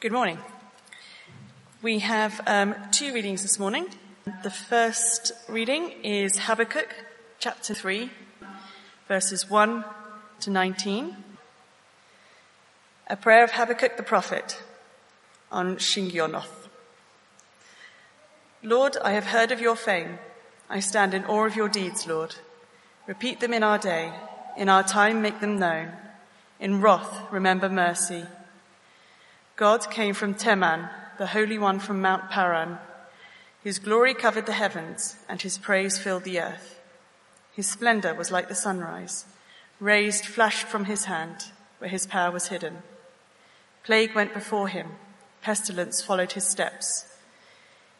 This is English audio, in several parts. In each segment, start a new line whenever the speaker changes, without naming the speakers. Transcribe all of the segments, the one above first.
Good morning. We have um, two readings this morning. The first reading is Habakkuk chapter 3, verses 1 to 19. A prayer of Habakkuk the prophet on Shigionoth. Lord, I have heard of your fame. I stand in awe of your deeds, Lord. Repeat them in our day. In our time, make them known. In wrath, remember mercy. God came from Teman, the Holy One from Mount Paran. His glory covered the heavens, and his praise filled the earth. His splendor was like the sunrise. Rays flashed from his hand, where his power was hidden. Plague went before him. Pestilence followed his steps.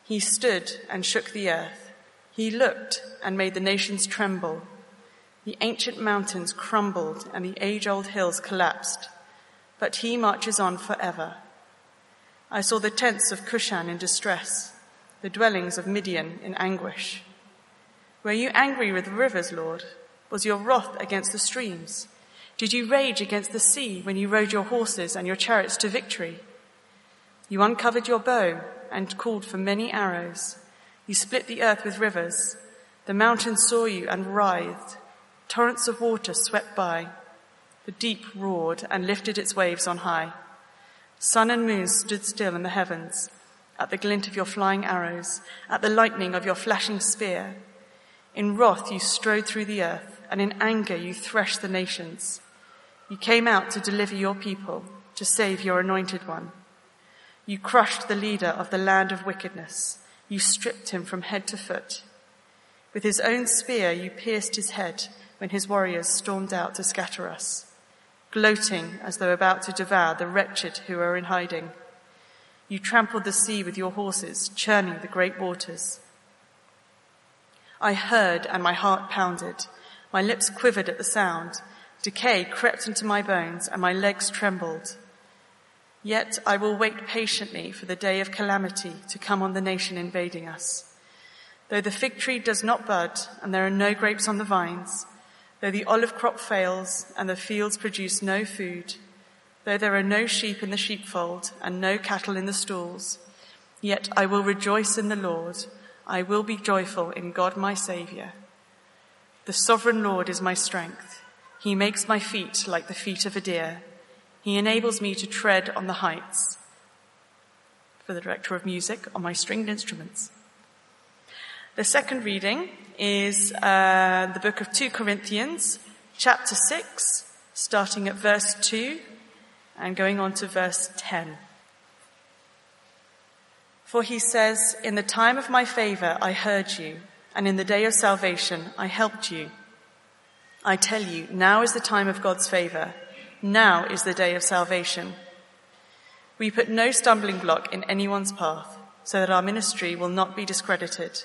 He stood and shook the earth. He looked and made the nations tremble. The ancient mountains crumbled and the age old hills collapsed. But he marches on forever. I saw the tents of Cushan in distress, the dwellings of Midian in anguish. Were you angry with the rivers, Lord? Was your wrath against the streams? Did you rage against the sea when you rode your horses and your chariots to victory? You uncovered your bow and called for many arrows. You split the earth with rivers. The mountains saw you and writhed. Torrents of water swept by. The deep roared and lifted its waves on high. Sun and moon stood still in the heavens at the glint of your flying arrows, at the lightning of your flashing spear. In wrath you strode through the earth, and in anger you threshed the nations. You came out to deliver your people, to save your anointed one. You crushed the leader of the land of wickedness. You stripped him from head to foot. With his own spear you pierced his head when his warriors stormed out to scatter us gloating as though about to devour the wretched who are in hiding. You trampled the sea with your horses, churning the great waters. I heard and my heart pounded. My lips quivered at the sound. Decay crept into my bones and my legs trembled. Yet I will wait patiently for the day of calamity to come on the nation invading us. Though the fig tree does not bud and there are no grapes on the vines, Though the olive crop fails and the fields produce no food, though there are no sheep in the sheepfold and no cattle in the stalls, yet I will rejoice in the Lord. I will be joyful in God my Saviour. The sovereign Lord is my strength. He makes my feet like the feet of a deer. He enables me to tread on the heights. For the director of music on my stringed instruments. The second reading is uh, the book of 2 Corinthians, chapter 6, starting at verse 2 and going on to verse 10. For he says, In the time of my favor I heard you, and in the day of salvation I helped you. I tell you, now is the time of God's favor. Now is the day of salvation. We put no stumbling block in anyone's path so that our ministry will not be discredited.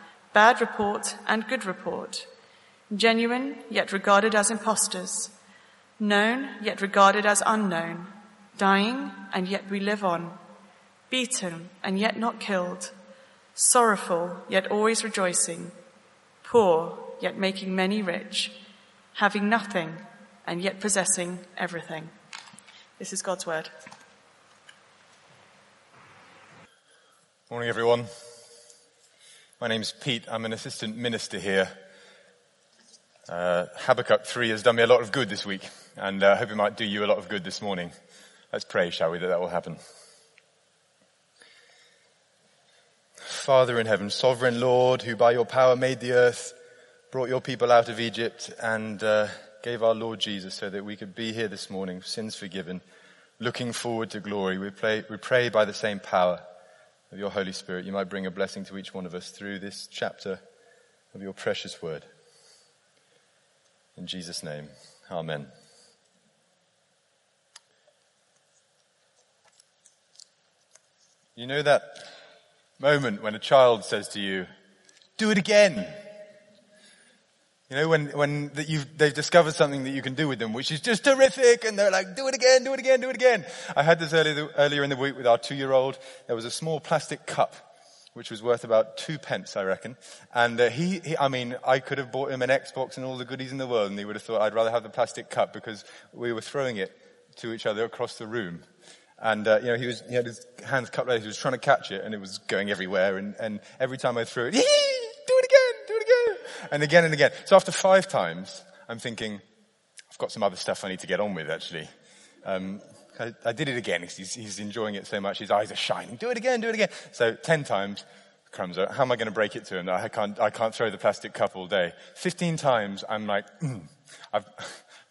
bad report and good report, genuine yet regarded as impostors, known yet regarded as unknown, dying and yet we live on, beaten and yet not killed, sorrowful yet always rejoicing, poor yet making many rich, having nothing and yet possessing everything. This is God's word.
Morning, everyone. My name's Pete. I'm an assistant minister here. Uh, Habakkuk 3 has done me a lot of good this week, and I uh, hope it might do you a lot of good this morning. Let's pray, shall we, that that will happen. Father in heaven, sovereign Lord, who by your power made the earth, brought your people out of Egypt, and uh, gave our Lord Jesus so that we could be here this morning, sins forgiven, looking forward to glory. We pray, we pray by the same power of your Holy Spirit, you might bring a blessing to each one of us through this chapter of your precious word. In Jesus' name, Amen. You know that moment when a child says to you, do it again. You know, when, when you've, they've discovered something that you can do with them, which is just terrific, and they're like, do it again, do it again, do it again. I had this earlier, earlier in the week with our two-year-old. There was a small plastic cup, which was worth about two pence, I reckon. And uh, he, he, I mean, I could have bought him an Xbox and all the goodies in the world, and he would have thought I'd rather have the plastic cup because we were throwing it to each other across the room. And, uh, you know, he was, he had his hands cupped he was trying to catch it, and it was going everywhere, and, and every time I threw it, and again and again. So after five times, I'm thinking, I've got some other stuff I need to get on with actually. Um, I, I, did it again. He's, he's, enjoying it so much. His eyes are shining. Do it again, do it again. So ten times, crumbs. How am I going to break it to him? I can't, I can't throw the plastic cup all day. Fifteen times, I'm like, mm, I've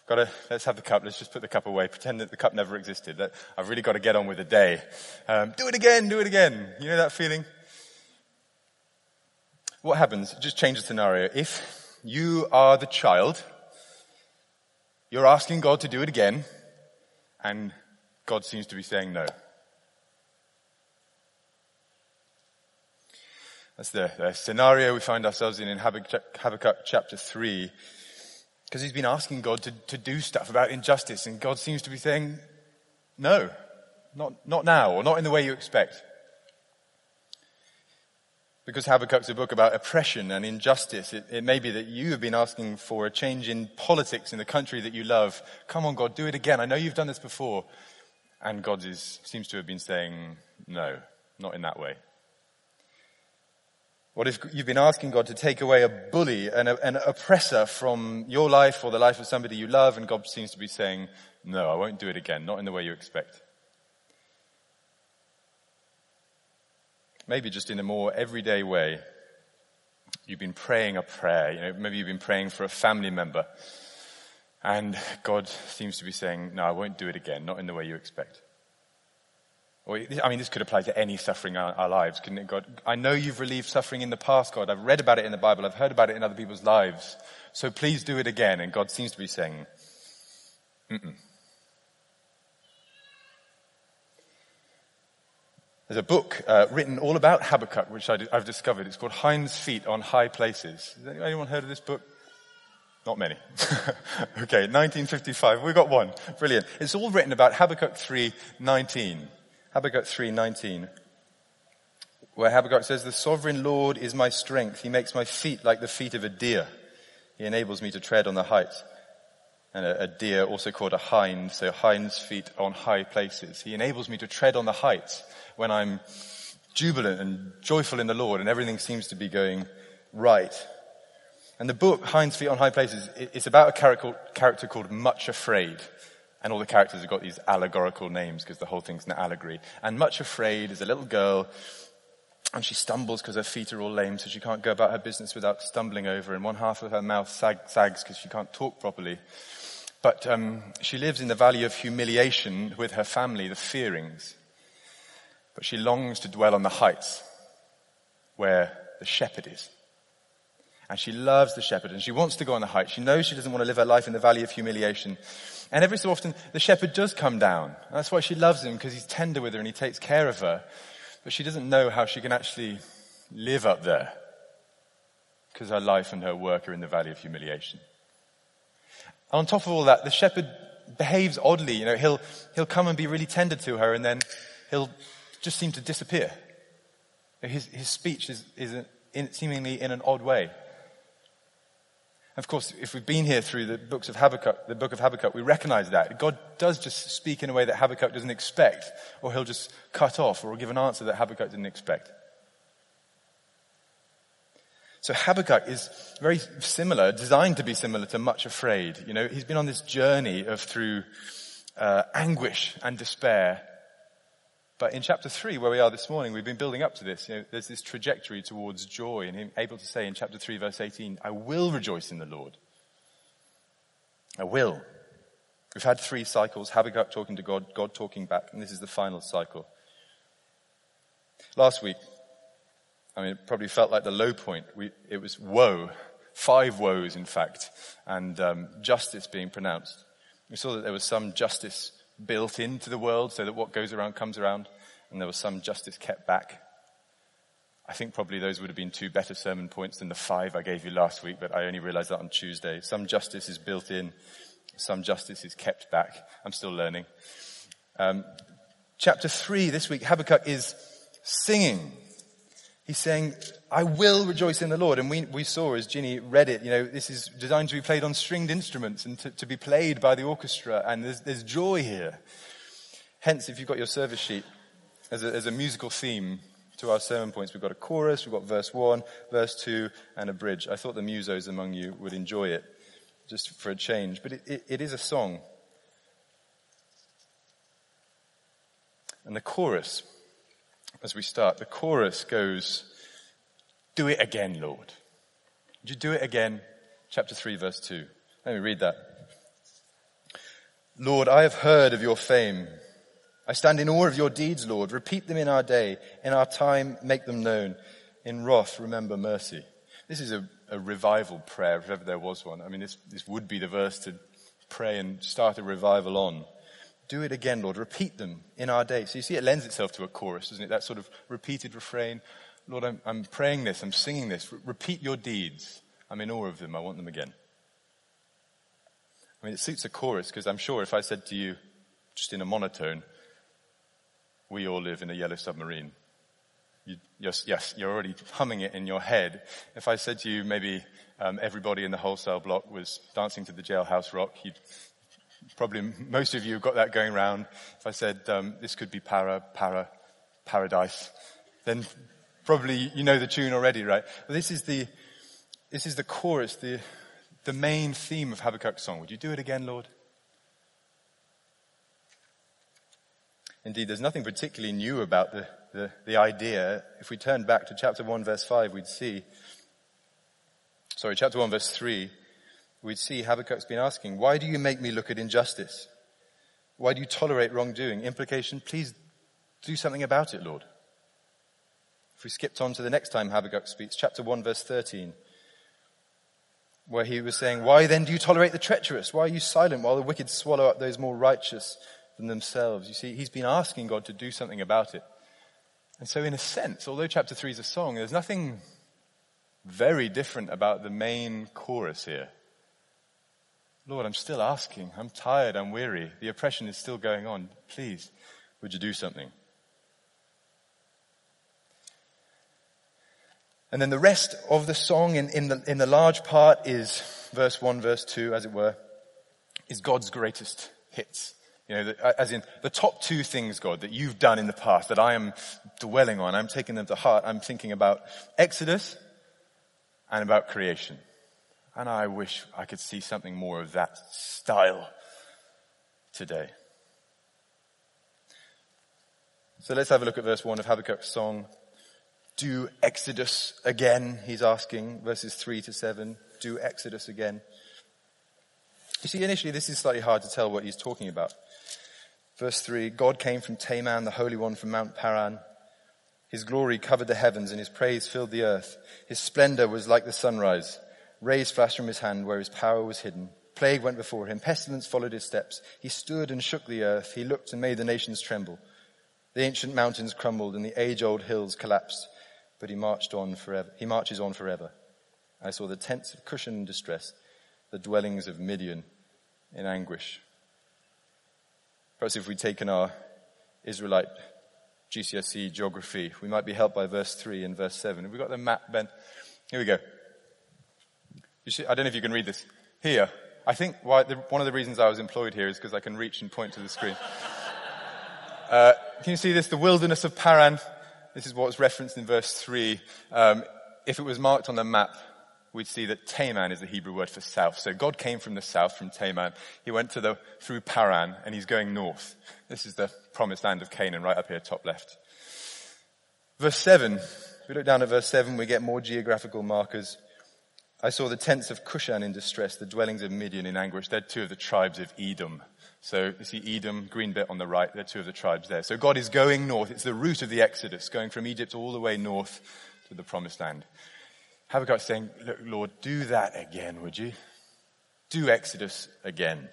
got to, let's have the cup. Let's just put the cup away. Pretend that the cup never existed. I've really got to get on with the day. Um, do it again, do it again. You know that feeling? What happens? Just change the scenario. If you are the child, you're asking God to do it again, and God seems to be saying no. That's the, the scenario we find ourselves in in Habakkuk chapter 3. Because he's been asking God to, to do stuff about injustice, and God seems to be saying, no, not, not now, or not in the way you expect. Because Habakkuk's a book about oppression and injustice, it, it, may be that you have been asking for a change in politics in the country that you love. Come on, God, do it again. I know you've done this before. And God is, seems to have been saying, no, not in that way. What if you've been asking God to take away a bully and an oppressor from your life or the life of somebody you love, and God seems to be saying, no, I won't do it again, not in the way you expect. Maybe just in a more everyday way, you've been praying a prayer, you know, maybe you've been praying for a family member, and God seems to be saying, no, I won't do it again, not in the way you expect. Or, I mean, this could apply to any suffering in our, lives, couldn't it, God? I know you've relieved suffering in the past, God. I've read about it in the Bible. I've heard about it in other people's lives. So please do it again. And God seems to be saying, Mm-mm. There's a book uh, written all about Habakkuk, which I have discovered. It's called Hinds Feet on High Places. Has anyone heard of this book? Not many. okay, 1955. We've got one. Brilliant. It's all written about Habakkuk 3:19. Habakkuk 3:19. Where Habakkuk says, "The sovereign Lord is my strength. He makes my feet like the feet of a deer. He enables me to tread on the heights." And a, a deer, also called a hind, so hind's feet on high places. He enables me to tread on the heights when I'm jubilant and joyful in the Lord and everything seems to be going right. And the book, Hinds Feet on High Places, it's about a character called Much Afraid. And all the characters have got these allegorical names because the whole thing's an allegory. And Much Afraid is a little girl and she stumbles because her feet are all lame, so she can't go about her business without stumbling over, and one half of her mouth sag, sags because she can't talk properly. But um, she lives in the valley of humiliation with her family, the Fearings but she longs to dwell on the heights where the shepherd is. And she loves the shepherd and she wants to go on the heights. She knows she doesn't want to live her life in the valley of humiliation. And every so often the shepherd does come down. That's why she loves him because he's tender with her and he takes care of her. But she doesn't know how she can actually live up there because her life and her work are in the valley of humiliation. On top of all that, the shepherd behaves oddly. You know, he'll, he'll come and be really tender to her and then he'll just seem to disappear. His, his speech is, is in, seemingly in an odd way. Of course, if we've been here through the books of Habakkuk, the book of Habakkuk, we recognize that. God does just speak in a way that Habakkuk doesn't expect, or he'll just cut off, or give an answer that Habakkuk didn't expect. So Habakkuk is very similar, designed to be similar to Much Afraid. You know, he's been on this journey of through uh, anguish and despair, but in chapter 3, where we are this morning, we've been building up to this. You know, there's this trajectory towards joy, and him able to say in chapter 3, verse 18, I will rejoice in the Lord. I will. We've had three cycles Habakkuk talking to God, God talking back, and this is the final cycle. Last week, I mean, it probably felt like the low point. We, it was woe, five woes, in fact, and um, justice being pronounced. We saw that there was some justice built into the world so that what goes around comes around. and there was some justice kept back. I think probably those would have been two better sermon points than the five I gave you last week, but I only realized that on Tuesday. Some justice is built in, some justice is kept back. I'm still learning. Um, chapter three this week, Habakkuk is singing. He's saying, I will rejoice in the Lord. And we, we saw as Ginny read it, you know, this is designed to be played on stringed instruments and to, to be played by the orchestra. And there's, there's joy here. Hence, if you've got your service sheet as a, as a musical theme, to our sermon points. We've got a chorus, we've got verse 1, verse 2, and a bridge. I thought the musos among you would enjoy it, just for a change. But it, it, it is a song. And the chorus, as we start, the chorus goes, Do it again, Lord. Would you do it again? Chapter 3, verse 2. Let me read that. Lord, I have heard of your fame I stand in awe of your deeds, Lord. Repeat them in our day. In our time, make them known. In wrath, remember mercy. This is a, a revival prayer, if ever there was one. I mean, this, this would be the verse to pray and start a revival on. Do it again, Lord. Repeat them in our day. So you see, it lends itself to a chorus, doesn't it? That sort of repeated refrain. Lord, I'm, I'm praying this. I'm singing this. Re- repeat your deeds. I'm in awe of them. I want them again. I mean, it suits a chorus because I'm sure if I said to you, just in a monotone, we all live in a yellow submarine. You, yes, yes, you're already humming it in your head. If I said to you, maybe um, everybody in the wholesale block was dancing to the jailhouse rock, you'd probably most of you have got that going around. If I said um, this could be para, para, paradise, then probably you know the tune already, right? But this is the this is the chorus, the the main theme of Habakkuk's song. Would you do it again, Lord? Indeed, there's nothing particularly new about the, the, the, idea. If we turn back to chapter 1 verse 5, we'd see, sorry, chapter 1 verse 3, we'd see Habakkuk's been asking, why do you make me look at injustice? Why do you tolerate wrongdoing? Implication, please do something about it, Lord. If we skipped on to the next time Habakkuk speaks, chapter 1 verse 13, where he was saying, why then do you tolerate the treacherous? Why are you silent while the wicked swallow up those more righteous? than themselves. You see, he's been asking God to do something about it. And so in a sense, although chapter 3 is a song, there's nothing very different about the main chorus here. Lord, I'm still asking. I'm tired. I'm weary. The oppression is still going on. Please, would you do something? And then the rest of the song in, in, the, in the large part is verse 1, verse 2, as it were, is God's greatest hits. You know, as in the top two things, God, that you've done in the past that I am dwelling on, I'm taking them to heart. I'm thinking about Exodus and about creation. And I wish I could see something more of that style today. So let's have a look at verse 1 of Habakkuk's song. Do Exodus again, he's asking, verses 3 to 7. Do Exodus again. You see, initially this is slightly hard to tell what he's talking about. Verse 3 God came from Teman, the Holy One from Mount Paran. His glory covered the heavens and his praise filled the earth. His splendor was like the sunrise. Rays flashed from his hand where his power was hidden. Plague went before him. Pestilence followed his steps. He stood and shook the earth. He looked and made the nations tremble. The ancient mountains crumbled and the age old hills collapsed. But he marched on forever. He marches on forever. I saw the tents of Cushan in distress, the dwellings of Midian in anguish. Perhaps if we'd taken our Israelite GCSE geography, we might be helped by verse 3 and verse 7. Have we got the map, Ben? Here we go. See, I don't know if you can read this. Here, I think why, the, one of the reasons I was employed here is because I can reach and point to the screen. uh, can you see this? The wilderness of Paran. This is what's referenced in verse 3. Um, if it was marked on the map, we'd see that Teman is the Hebrew word for south. So God came from the south, from Teman. He went to the, through Paran, and he's going north. This is the promised land of Canaan, right up here, top left. Verse 7. If we look down at verse 7, we get more geographical markers. I saw the tents of Cushan in distress, the dwellings of Midian in anguish. They're two of the tribes of Edom. So you see Edom, green bit on the right, they're two of the tribes there. So God is going north. It's the route of the Exodus, going from Egypt all the way north to the promised land. Habakkuk saying, Look, Lord, do that again, would you? Do Exodus again.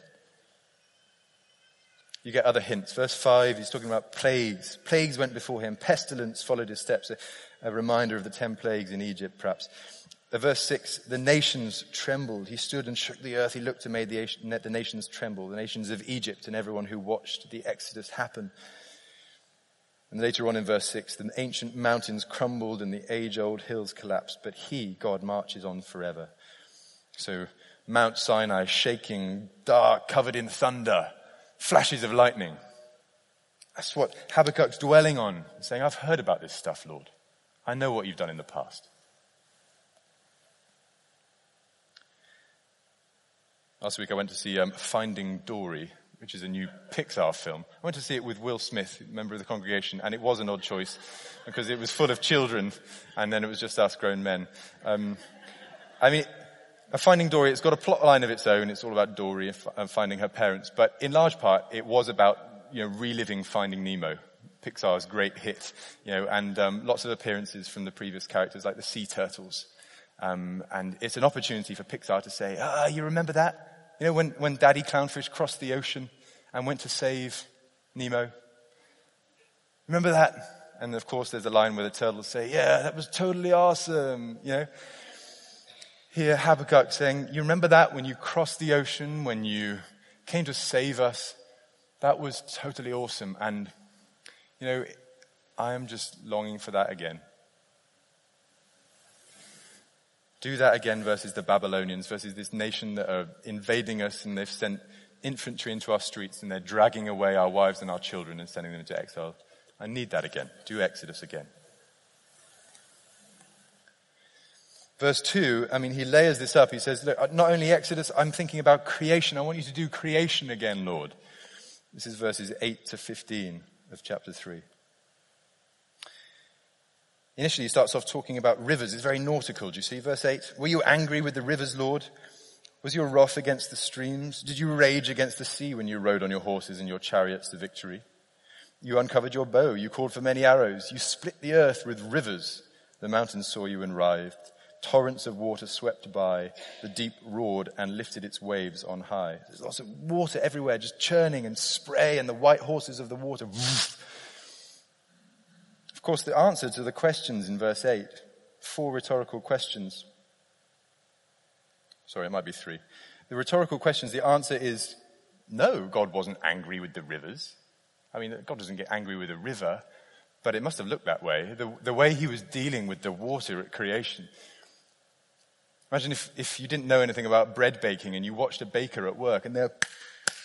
you get other hints. Verse 5, he's talking about plagues. Plagues went before him. Pestilence followed his steps. A, a reminder of the ten plagues in Egypt, perhaps. Uh, verse 6, the nations trembled. He stood and shook the earth. He looked and made the, the nations tremble, the nations of Egypt and everyone who watched the Exodus happen. And later on in verse 6, the ancient mountains crumbled and the age old hills collapsed, but he, God, marches on forever. So Mount Sinai shaking, dark, covered in thunder, flashes of lightning. That's what Habakkuk's dwelling on, saying, I've heard about this stuff, Lord. I know what you've done in the past. Last week I went to see um, Finding Dory, which is a new Pixar film. I went to see it with Will Smith, member of the congregation, and it was an odd choice because it was full of children, and then it was just us grown men. Um, I mean, Finding Dory, it's got a plot line of its own. It's all about Dory and finding her parents, but in large part, it was about you know reliving Finding Nemo, Pixar's great hit, you know, and um, lots of appearances from the previous characters, like the sea turtles. Um, and it's an opportunity for Pixar to say, ah, you remember that? You know, when, when Daddy Clownfish crossed the ocean and went to save Nemo? Remember that? And of course, there's a line where the turtles say, yeah, that was totally awesome. You know? Here, Habakkuk saying, you remember that when you crossed the ocean, when you came to save us? That was totally awesome. And, you know, I am just longing for that again. Do that again versus the Babylonians, versus this nation that are invading us and they've sent infantry into our streets and they're dragging away our wives and our children and sending them into exile. I need that again. Do Exodus again. Verse 2, I mean, he layers this up. He says, look, not only Exodus, I'm thinking about creation. I want you to do creation again, Lord. This is verses 8 to 15 of chapter 3. Initially, he starts off talking about rivers. It's very nautical. Do you see verse 8? Were you angry with the rivers, Lord? Was your wrath against the streams? Did you rage against the sea when you rode on your horses and your chariots to victory? You uncovered your bow. You called for many arrows. You split the earth with rivers. The mountains saw you and writhed. Torrents of water swept by. The deep roared and lifted its waves on high. There's lots of water everywhere, just churning and spray and the white horses of the water course, the answer to the questions in verse 8, four rhetorical questions. Sorry, it might be three. The rhetorical questions, the answer is no, God wasn't angry with the rivers. I mean, God doesn't get angry with a river, but it must have looked that way. The, the way he was dealing with the water at creation. Imagine if, if you didn't know anything about bread baking and you watched a baker at work and they're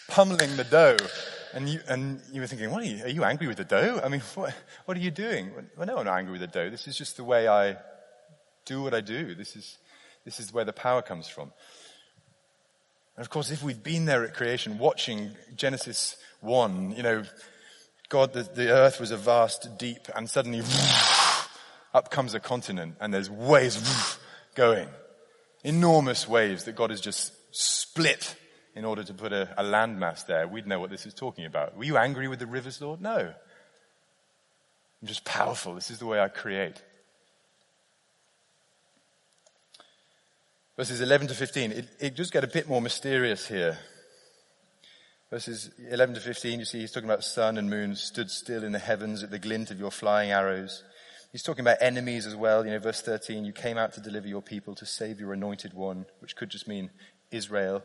pummeling the dough and you, and you were thinking, what are you, are you angry with the dough? I mean, what, what are you doing? Well, no, I'm not angry with the dough. This is just the way I do what I do. This is, this is where the power comes from. And of course, if we'd been there at creation, watching Genesis 1, you know, God, the, the earth was a vast deep, and suddenly up comes a continent, and there's waves going. Enormous waves that God has just split in order to put a, a landmass there, we'd know what this is talking about. Were you angry with the rivers, Lord? No. I'm just powerful. This is the way I create. Verses 11 to 15, it, it does get a bit more mysterious here. Verses 11 to 15, you see he's talking about sun and moon stood still in the heavens at the glint of your flying arrows. He's talking about enemies as well. You know, verse 13, you came out to deliver your people, to save your anointed one, which could just mean Israel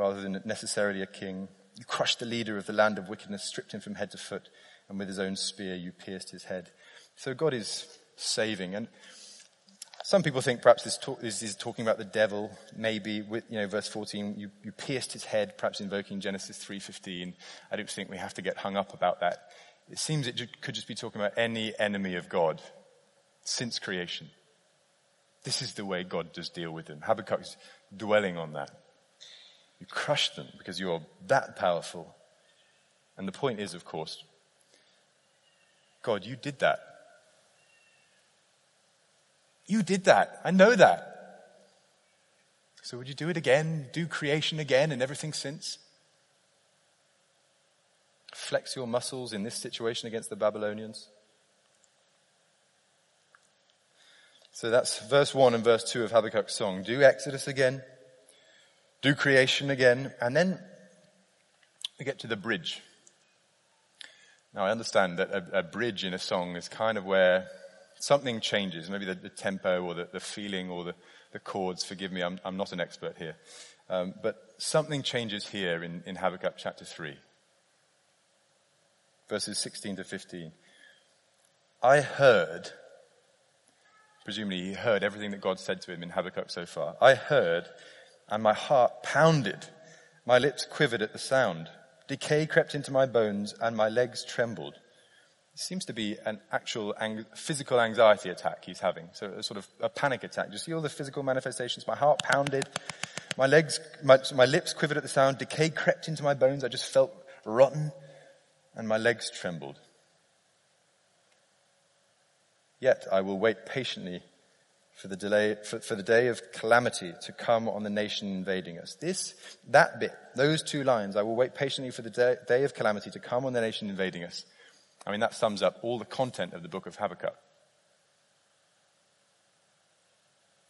rather than necessarily a king. You crushed the leader of the land of wickedness, stripped him from head to foot, and with his own spear you pierced his head. So God is saving. And some people think perhaps this, talk, this is talking about the devil. Maybe, with, you know, verse 14, you, you pierced his head, perhaps invoking Genesis 3.15. I don't think we have to get hung up about that. It seems it could just be talking about any enemy of God since creation. This is the way God does deal with them. Habakkuk's dwelling on that. You crush them because you are that powerful. And the point is, of course, God, you did that. You did that. I know that. So would you do it again? Do creation again and everything since? Flex your muscles in this situation against the Babylonians? So that's verse 1 and verse 2 of Habakkuk's song. Do Exodus again do creation again, and then we get to the bridge. Now, I understand that a, a, bridge in a song is kind of where something changes, maybe the, the tempo or the, the, feeling or the, the chords. Forgive me, I'm, I'm not an expert here. Um, but something changes here in, in Habakkuk chapter 3, verses 16 to 15. I heard, presumably he heard everything that God said to him in Habakkuk so far. I heard, and my heart pounded. My lips quivered at the sound. Decay crept into my bones and my legs trembled. It seems to be an actual ang- physical anxiety attack he's having. So a sort of a panic attack. Do you see all the physical manifestations? My heart pounded. My legs, my, my lips quivered at the sound. Decay crept into my bones. I just felt rotten and my legs trembled. Yet I will wait patiently for the delay, for, for, the day of calamity to come on the nation invading us. This, that bit, those two lines, I will wait patiently for the day, day of calamity to come on the nation invading us. I mean, that sums up all the content of the book of Habakkuk.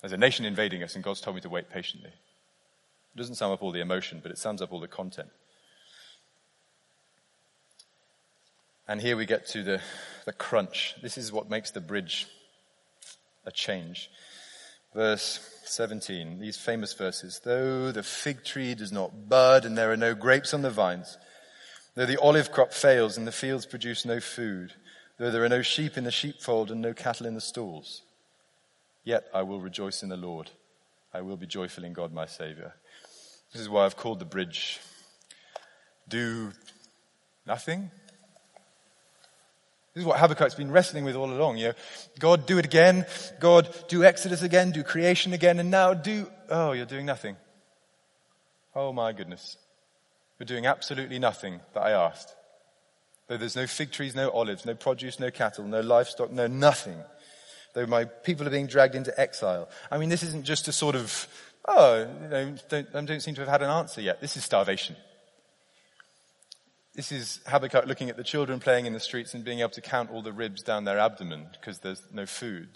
There's a nation invading us and God's told me to wait patiently. It doesn't sum up all the emotion, but it sums up all the content. And here we get to the, the crunch. This is what makes the bridge a change. Verse 17, these famous verses. Though the fig tree does not bud and there are no grapes on the vines, though the olive crop fails and the fields produce no food, though there are no sheep in the sheepfold and no cattle in the stalls, yet I will rejoice in the Lord. I will be joyful in God my Savior. This is why I've called the bridge do nothing this is what Habakkuk's been wrestling with all along. You know, God, do it again. God, do Exodus again. Do creation again. And now do, oh, you're doing nothing. Oh my goodness. You're doing absolutely nothing that I asked. Though there's no fig trees, no olives, no produce, no cattle, no livestock, no nothing. Though my people are being dragged into exile. I mean, this isn't just a sort of, oh, you know, don't, don't seem to have had an answer yet. This is starvation. This is Habakkuk looking at the children playing in the streets and being able to count all the ribs down their abdomen because there's no food.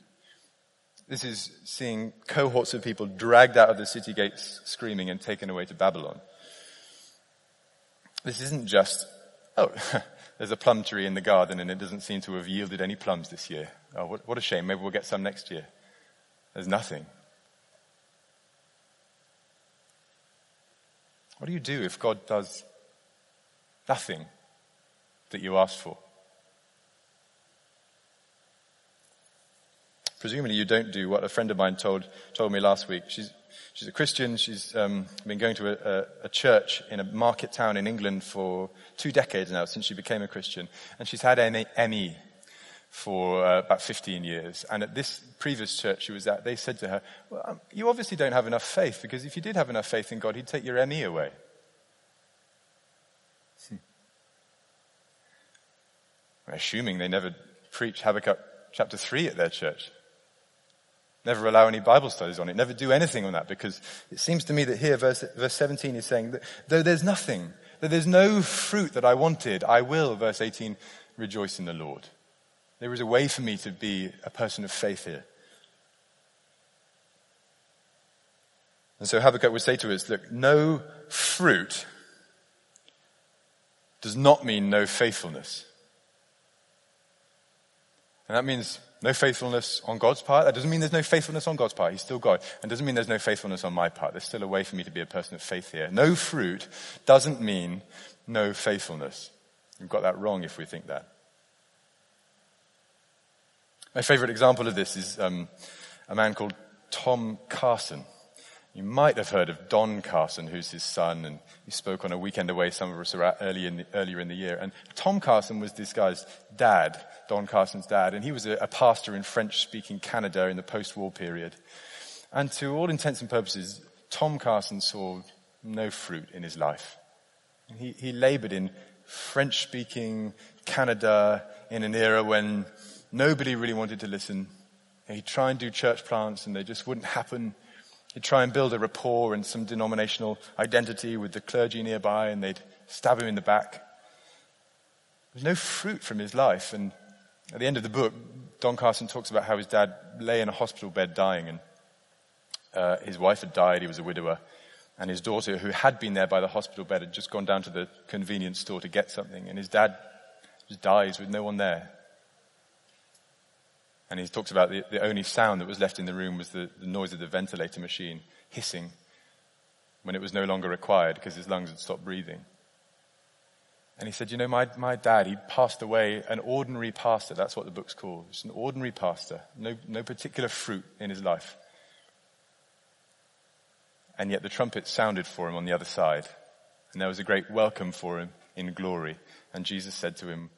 This is seeing cohorts of people dragged out of the city gates screaming and taken away to Babylon. This isn't just, oh, there's a plum tree in the garden and it doesn't seem to have yielded any plums this year. Oh, what, what a shame. Maybe we'll get some next year. There's nothing. What do you do if God does Nothing that you asked for. Presumably you don't do what a friend of mine told, told me last week. She's, she's a Christian. She's um, been going to a, a, a, church in a market town in England for two decades now, since she became a Christian. And she's had ME for uh, about 15 years. And at this previous church she was at, they said to her, well, um, you obviously don't have enough faith, because if you did have enough faith in God, he'd take your ME away. Assuming they never preach Habakkuk chapter 3 at their church. Never allow any Bible studies on it. Never do anything on that because it seems to me that here verse, verse 17 is saying that though there's nothing, that there's no fruit that I wanted, I will, verse 18, rejoice in the Lord. There is a way for me to be a person of faith here. And so Habakkuk would say to us, look, no fruit does not mean no faithfulness. And that means no faithfulness on God's part. That doesn't mean there's no faithfulness on God's part. He's still God. And doesn't mean there's no faithfulness on my part. There's still a way for me to be a person of faith here. No fruit doesn't mean no faithfulness. We've got that wrong if we think that. My favorite example of this is um, a man called Tom Carson. You might have heard of Don Carson, who's his son, and he spoke on a weekend away some of us early in the, earlier in the year. And Tom Carson was this guy's dad, Don Carson's dad, and he was a, a pastor in French-speaking Canada in the post-war period. And to all intents and purposes, Tom Carson saw no fruit in his life. He, he labored in French-speaking Canada in an era when nobody really wanted to listen. He'd try and do church plants and they just wouldn't happen. He'd try and build a rapport and some denominational identity with the clergy nearby, and they'd stab him in the back. There's no fruit from his life. And at the end of the book, Don Carson talks about how his dad lay in a hospital bed dying, and uh, his wife had died, he was a widower, and his daughter, who had been there by the hospital bed, had just gone down to the convenience store to get something, and his dad just dies with no one there. And he talks about the, the only sound that was left in the room was the, the noise of the ventilator machine hissing when it was no longer required because his lungs had stopped breathing. And he said, you know, my, my dad, he passed away an ordinary pastor. That's what the book's called. Just an ordinary pastor. No, no particular fruit in his life. And yet the trumpet sounded for him on the other side. And there was a great welcome for him in glory. And Jesus said to him,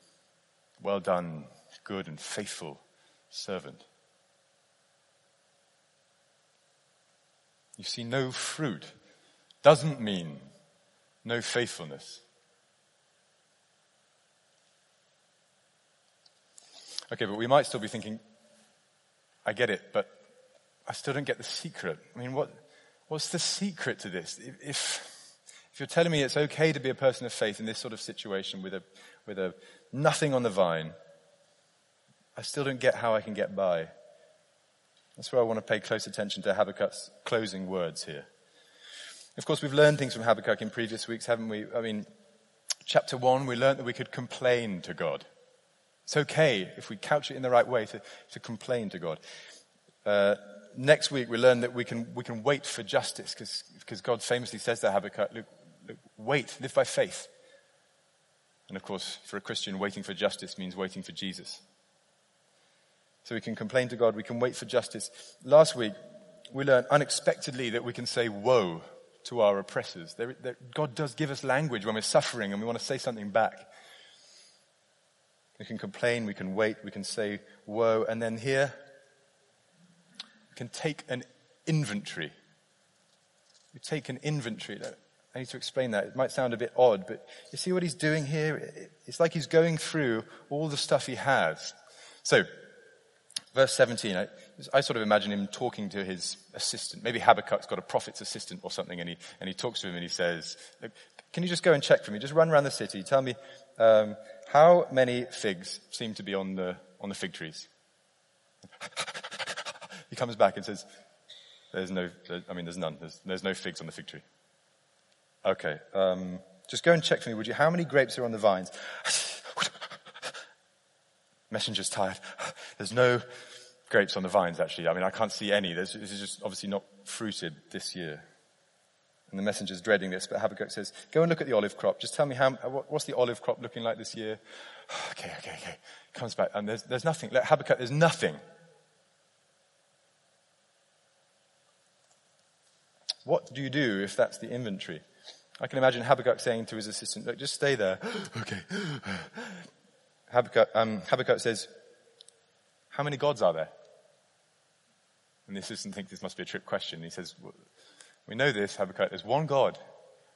well done, good and faithful servant. You see, no fruit doesn't mean no faithfulness. Okay, but we might still be thinking, I get it, but I still don't get the secret. I mean, what, what's the secret to this? If, if you're telling me it's okay to be a person of faith in this sort of situation with a, with a nothing on the vine, I still don't get how I can get by. That's where I want to pay close attention to Habakkuk's closing words here. Of course, we've learned things from Habakkuk in previous weeks, haven't we? I mean, chapter one, we learned that we could complain to God. It's okay if we couch it in the right way to, to complain to God. Uh, next week, we learn that we can, we can wait for justice because God famously says to Habakkuk, look, wait, live by faith. And of course, for a Christian, waiting for justice means waiting for Jesus. So we can complain to God, we can wait for justice. Last week, we learned unexpectedly that we can say woe to our oppressors. God does give us language when we're suffering and we want to say something back. We can complain, we can wait, we can say woe, and then here, we can take an inventory. We take an inventory. I need to explain that. It might sound a bit odd, but you see what he's doing here? It's like he's going through all the stuff he has. So, verse 17, I, I, sort of imagine him talking to his assistant. Maybe Habakkuk's got a prophet's assistant or something, and he, and he talks to him and he says, Can you just go and check for me? Just run around the city. Tell me um, how many figs seem to be on the, on the fig trees. he comes back and says, There's no, I mean, there's none. There's, there's no figs on the fig tree. Okay. Um, just go and check for me, would you? How many grapes are on the vines? Messenger's tired. There's no grapes on the vines, actually. I mean, I can't see any. This is just obviously not fruited this year. And the messenger's dreading this, but Habakkuk says, go and look at the olive crop. Just tell me how, what's the olive crop looking like this year? okay, okay, okay. Comes back, and there's, there's nothing. Habakkuk, there's nothing. What do you do if that's the inventory? I can imagine Habakkuk saying to his assistant, look, just stay there. okay. Habakkuk, um, Habakkuk says, how many gods are there? And the assistant thinks this must be a trick question. He says, we know this, Habakkuk, there's one God.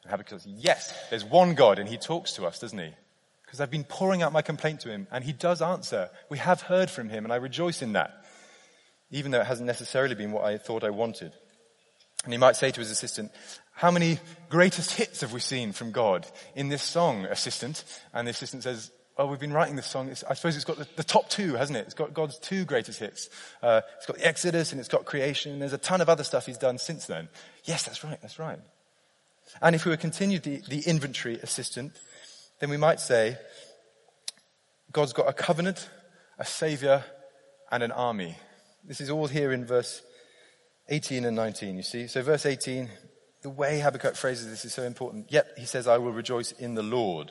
And Habakkuk says, yes, there's one God. And he talks to us, doesn't he? Because I've been pouring out my complaint to him and he does answer. We have heard from him and I rejoice in that. Even though it hasn't necessarily been what I thought I wanted. And he might say to his assistant, how many greatest hits have we seen from God in this song, assistant? And the assistant says, well, we've been writing this song. It's, I suppose it's got the, the, top two, hasn't it? It's got God's two greatest hits. Uh, it's got the Exodus and it's got creation. And there's a ton of other stuff he's done since then. Yes, that's right. That's right. And if we were continued the, the inventory assistant, then we might say God's got a covenant, a savior, and an army. This is all here in verse 18 and 19, you see. So verse 18, the way Habakkuk phrases this is so important. Yet he says, I will rejoice in the Lord.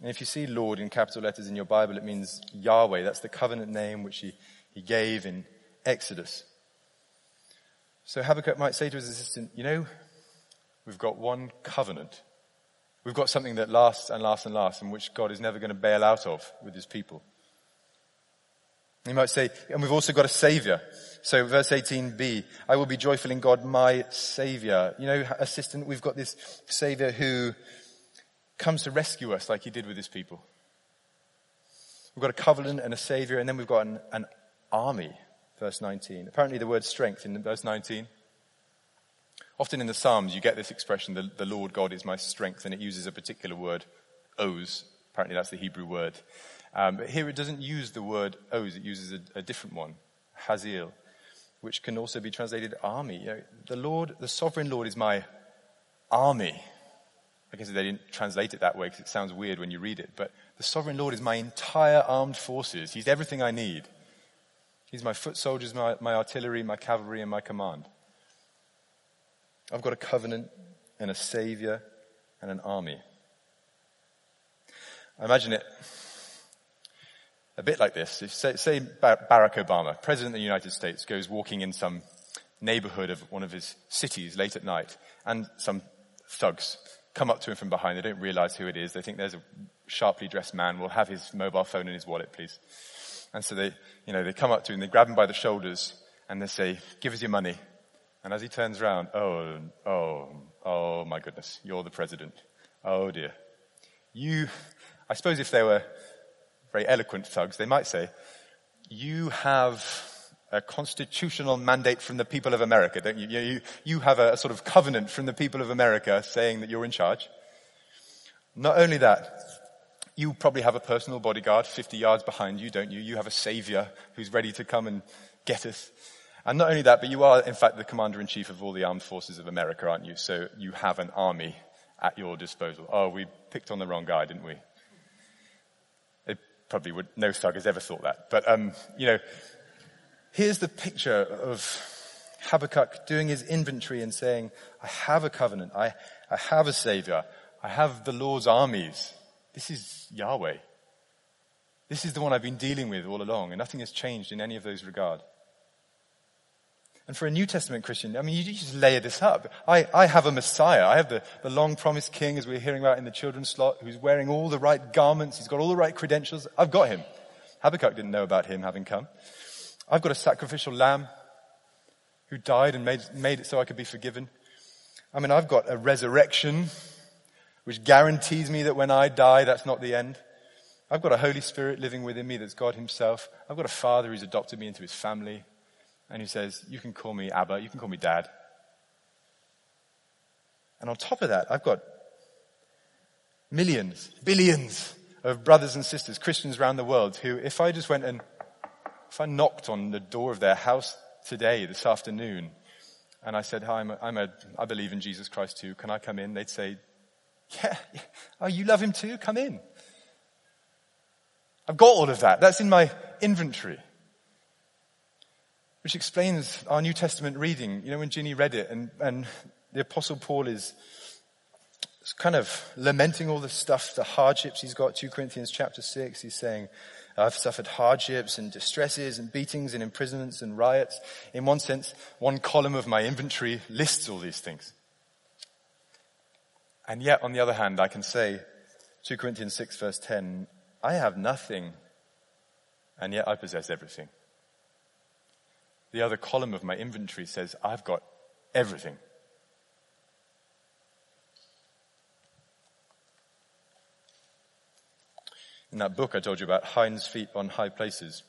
And if you see Lord in capital letters in your Bible, it means Yahweh. That's the covenant name which he, he gave in Exodus. So Habakkuk might say to his assistant, you know, we've got one covenant. We've got something that lasts and lasts and lasts and which God is never going to bail out of with his people. He might say, and we've also got a savior. So verse 18b, I will be joyful in God, my savior. You know, assistant, we've got this savior who comes to rescue us like he did with his people. We've got a covenant and a savior, and then we've got an, an army, verse 19. Apparently the word strength in verse 19. Often in the Psalms you get this expression, the, the Lord God is my strength, and it uses a particular word, oz. Apparently that's the Hebrew word. Um, but here it doesn't use the word oz, it uses a, a different one, hazil, which can also be translated army. You know, the Lord, the sovereign Lord is my army. I guess they didn't translate it that way because it sounds weird when you read it, but the sovereign Lord is my entire armed forces. He's everything I need. He's my foot soldiers, my, my artillery, my cavalry, and my command. I've got a covenant and a savior and an army. I imagine it a bit like this. If, say, say Barack Obama, President of the United States, goes walking in some neighborhood of one of his cities late at night, and some thugs come up to him from behind. They don't realize who it is. They think there's a sharply dressed man. We'll have his mobile phone in his wallet, please. And so they, you know, they come up to him, they grab him by the shoulders, and they say, give us your money. And as he turns around, oh, oh, oh my goodness, you're the president. Oh dear. You, I suppose if they were very eloquent thugs, they might say, you have a constitutional mandate from the people of America, don't you? You, you have a, a sort of covenant from the people of America saying that you're in charge. Not only that, you probably have a personal bodyguard 50 yards behind you, don't you? You have a savior who's ready to come and get us. And not only that, but you are in fact the commander in chief of all the armed forces of America, aren't you? So you have an army at your disposal. Oh, we picked on the wrong guy, didn't we? It probably would, no thug has ever thought that. But, um, you know, here's the picture of Habakkuk doing his inventory and saying, I have a covenant. I, I have a savior. I have the Lord's armies. This is Yahweh. This is the one I've been dealing with all along, and nothing has changed in any of those regard. And for a New Testament Christian, I mean, you just layer this up. I, I have a Messiah. I have the, the long promised king, as we are hearing about in the children's slot, who's wearing all the right garments. He's got all the right credentials. I've got him. Habakkuk didn't know about him having come. I've got a sacrificial lamb who died and made, made it so I could be forgiven. I mean, I've got a resurrection which guarantees me that when I die, that's not the end. I've got a Holy Spirit living within me that's God Himself. I've got a Father who's adopted me into His family and who says, You can call me Abba, you can call me Dad. And on top of that, I've got millions, billions of brothers and sisters, Christians around the world, who, if I just went and if I knocked on the door of their house today, this afternoon, and I said, Hi, I'm a, I'm a, I believe in Jesus Christ too. Can I come in? They'd say, Yeah. Oh, you love him too? Come in. I've got all of that. That's in my inventory. Which explains our New Testament reading. You know, when Ginny read it and, and the Apostle Paul is kind of lamenting all the stuff, the hardships he's got. 2 Corinthians chapter 6, he's saying, I've suffered hardships and distresses and beatings and imprisonments and riots. In one sense, one column of my inventory lists all these things. And yet, on the other hand, I can say, 2 Corinthians 6 verse 10, I have nothing, and yet I possess everything. The other column of my inventory says, I've got everything. In that book I told you about, Hinds Feet on High Places.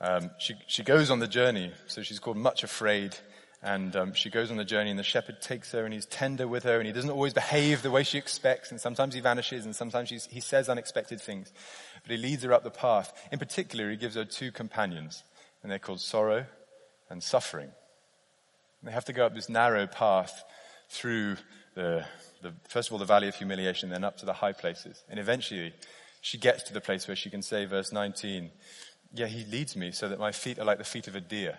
Um, she, she goes on the journey, so she's called Much Afraid, and um, she goes on the journey, and the shepherd takes her, and he's tender with her, and he doesn't always behave the way she expects, and sometimes he vanishes, and sometimes he says unexpected things. But he leads her up the path. In particular, he gives her two companions, and they're called sorrow and suffering. And they have to go up this narrow path through the the, first of all, the valley of humiliation, then up to the high places. And eventually, she gets to the place where she can say, verse 19, Yeah, he leads me so that my feet are like the feet of a deer.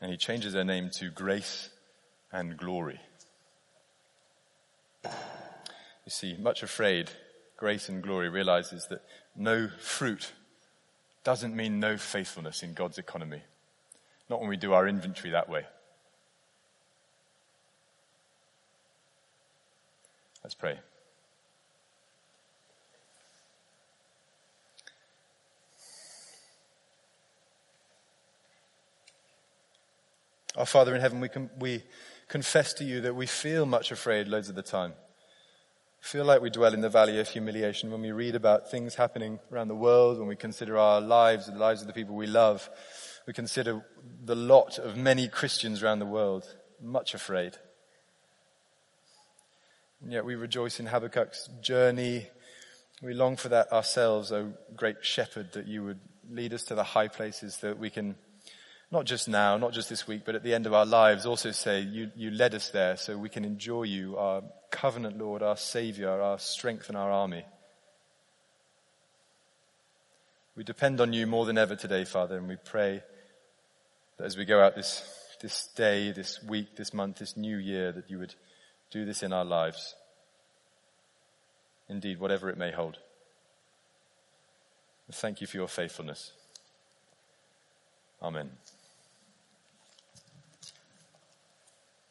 And he changes her name to Grace and Glory. You see, much afraid, Grace and Glory realizes that no fruit doesn't mean no faithfulness in God's economy. Not when we do our inventory that way. Let's pray. Our Father in heaven, we, can, we confess to you that we feel much afraid loads of the time. Feel like we dwell in the valley of humiliation when we read about things happening around the world, when we consider our lives and the lives of the people we love. We consider the lot of many Christians around the world, much afraid. And yet we rejoice in Habakkuk's journey. We long for that ourselves, O great shepherd, that you would lead us to the high places that we can not just now, not just this week, but at the end of our lives, also say, you, you led us there so we can enjoy you, our covenant Lord, our Savior, our strength and our army. We depend on you more than ever today, Father, and we pray that as we go out this, this day, this week, this month, this new year, that you would do this in our lives. Indeed, whatever it may hold. Thank you for your faithfulness. Amen.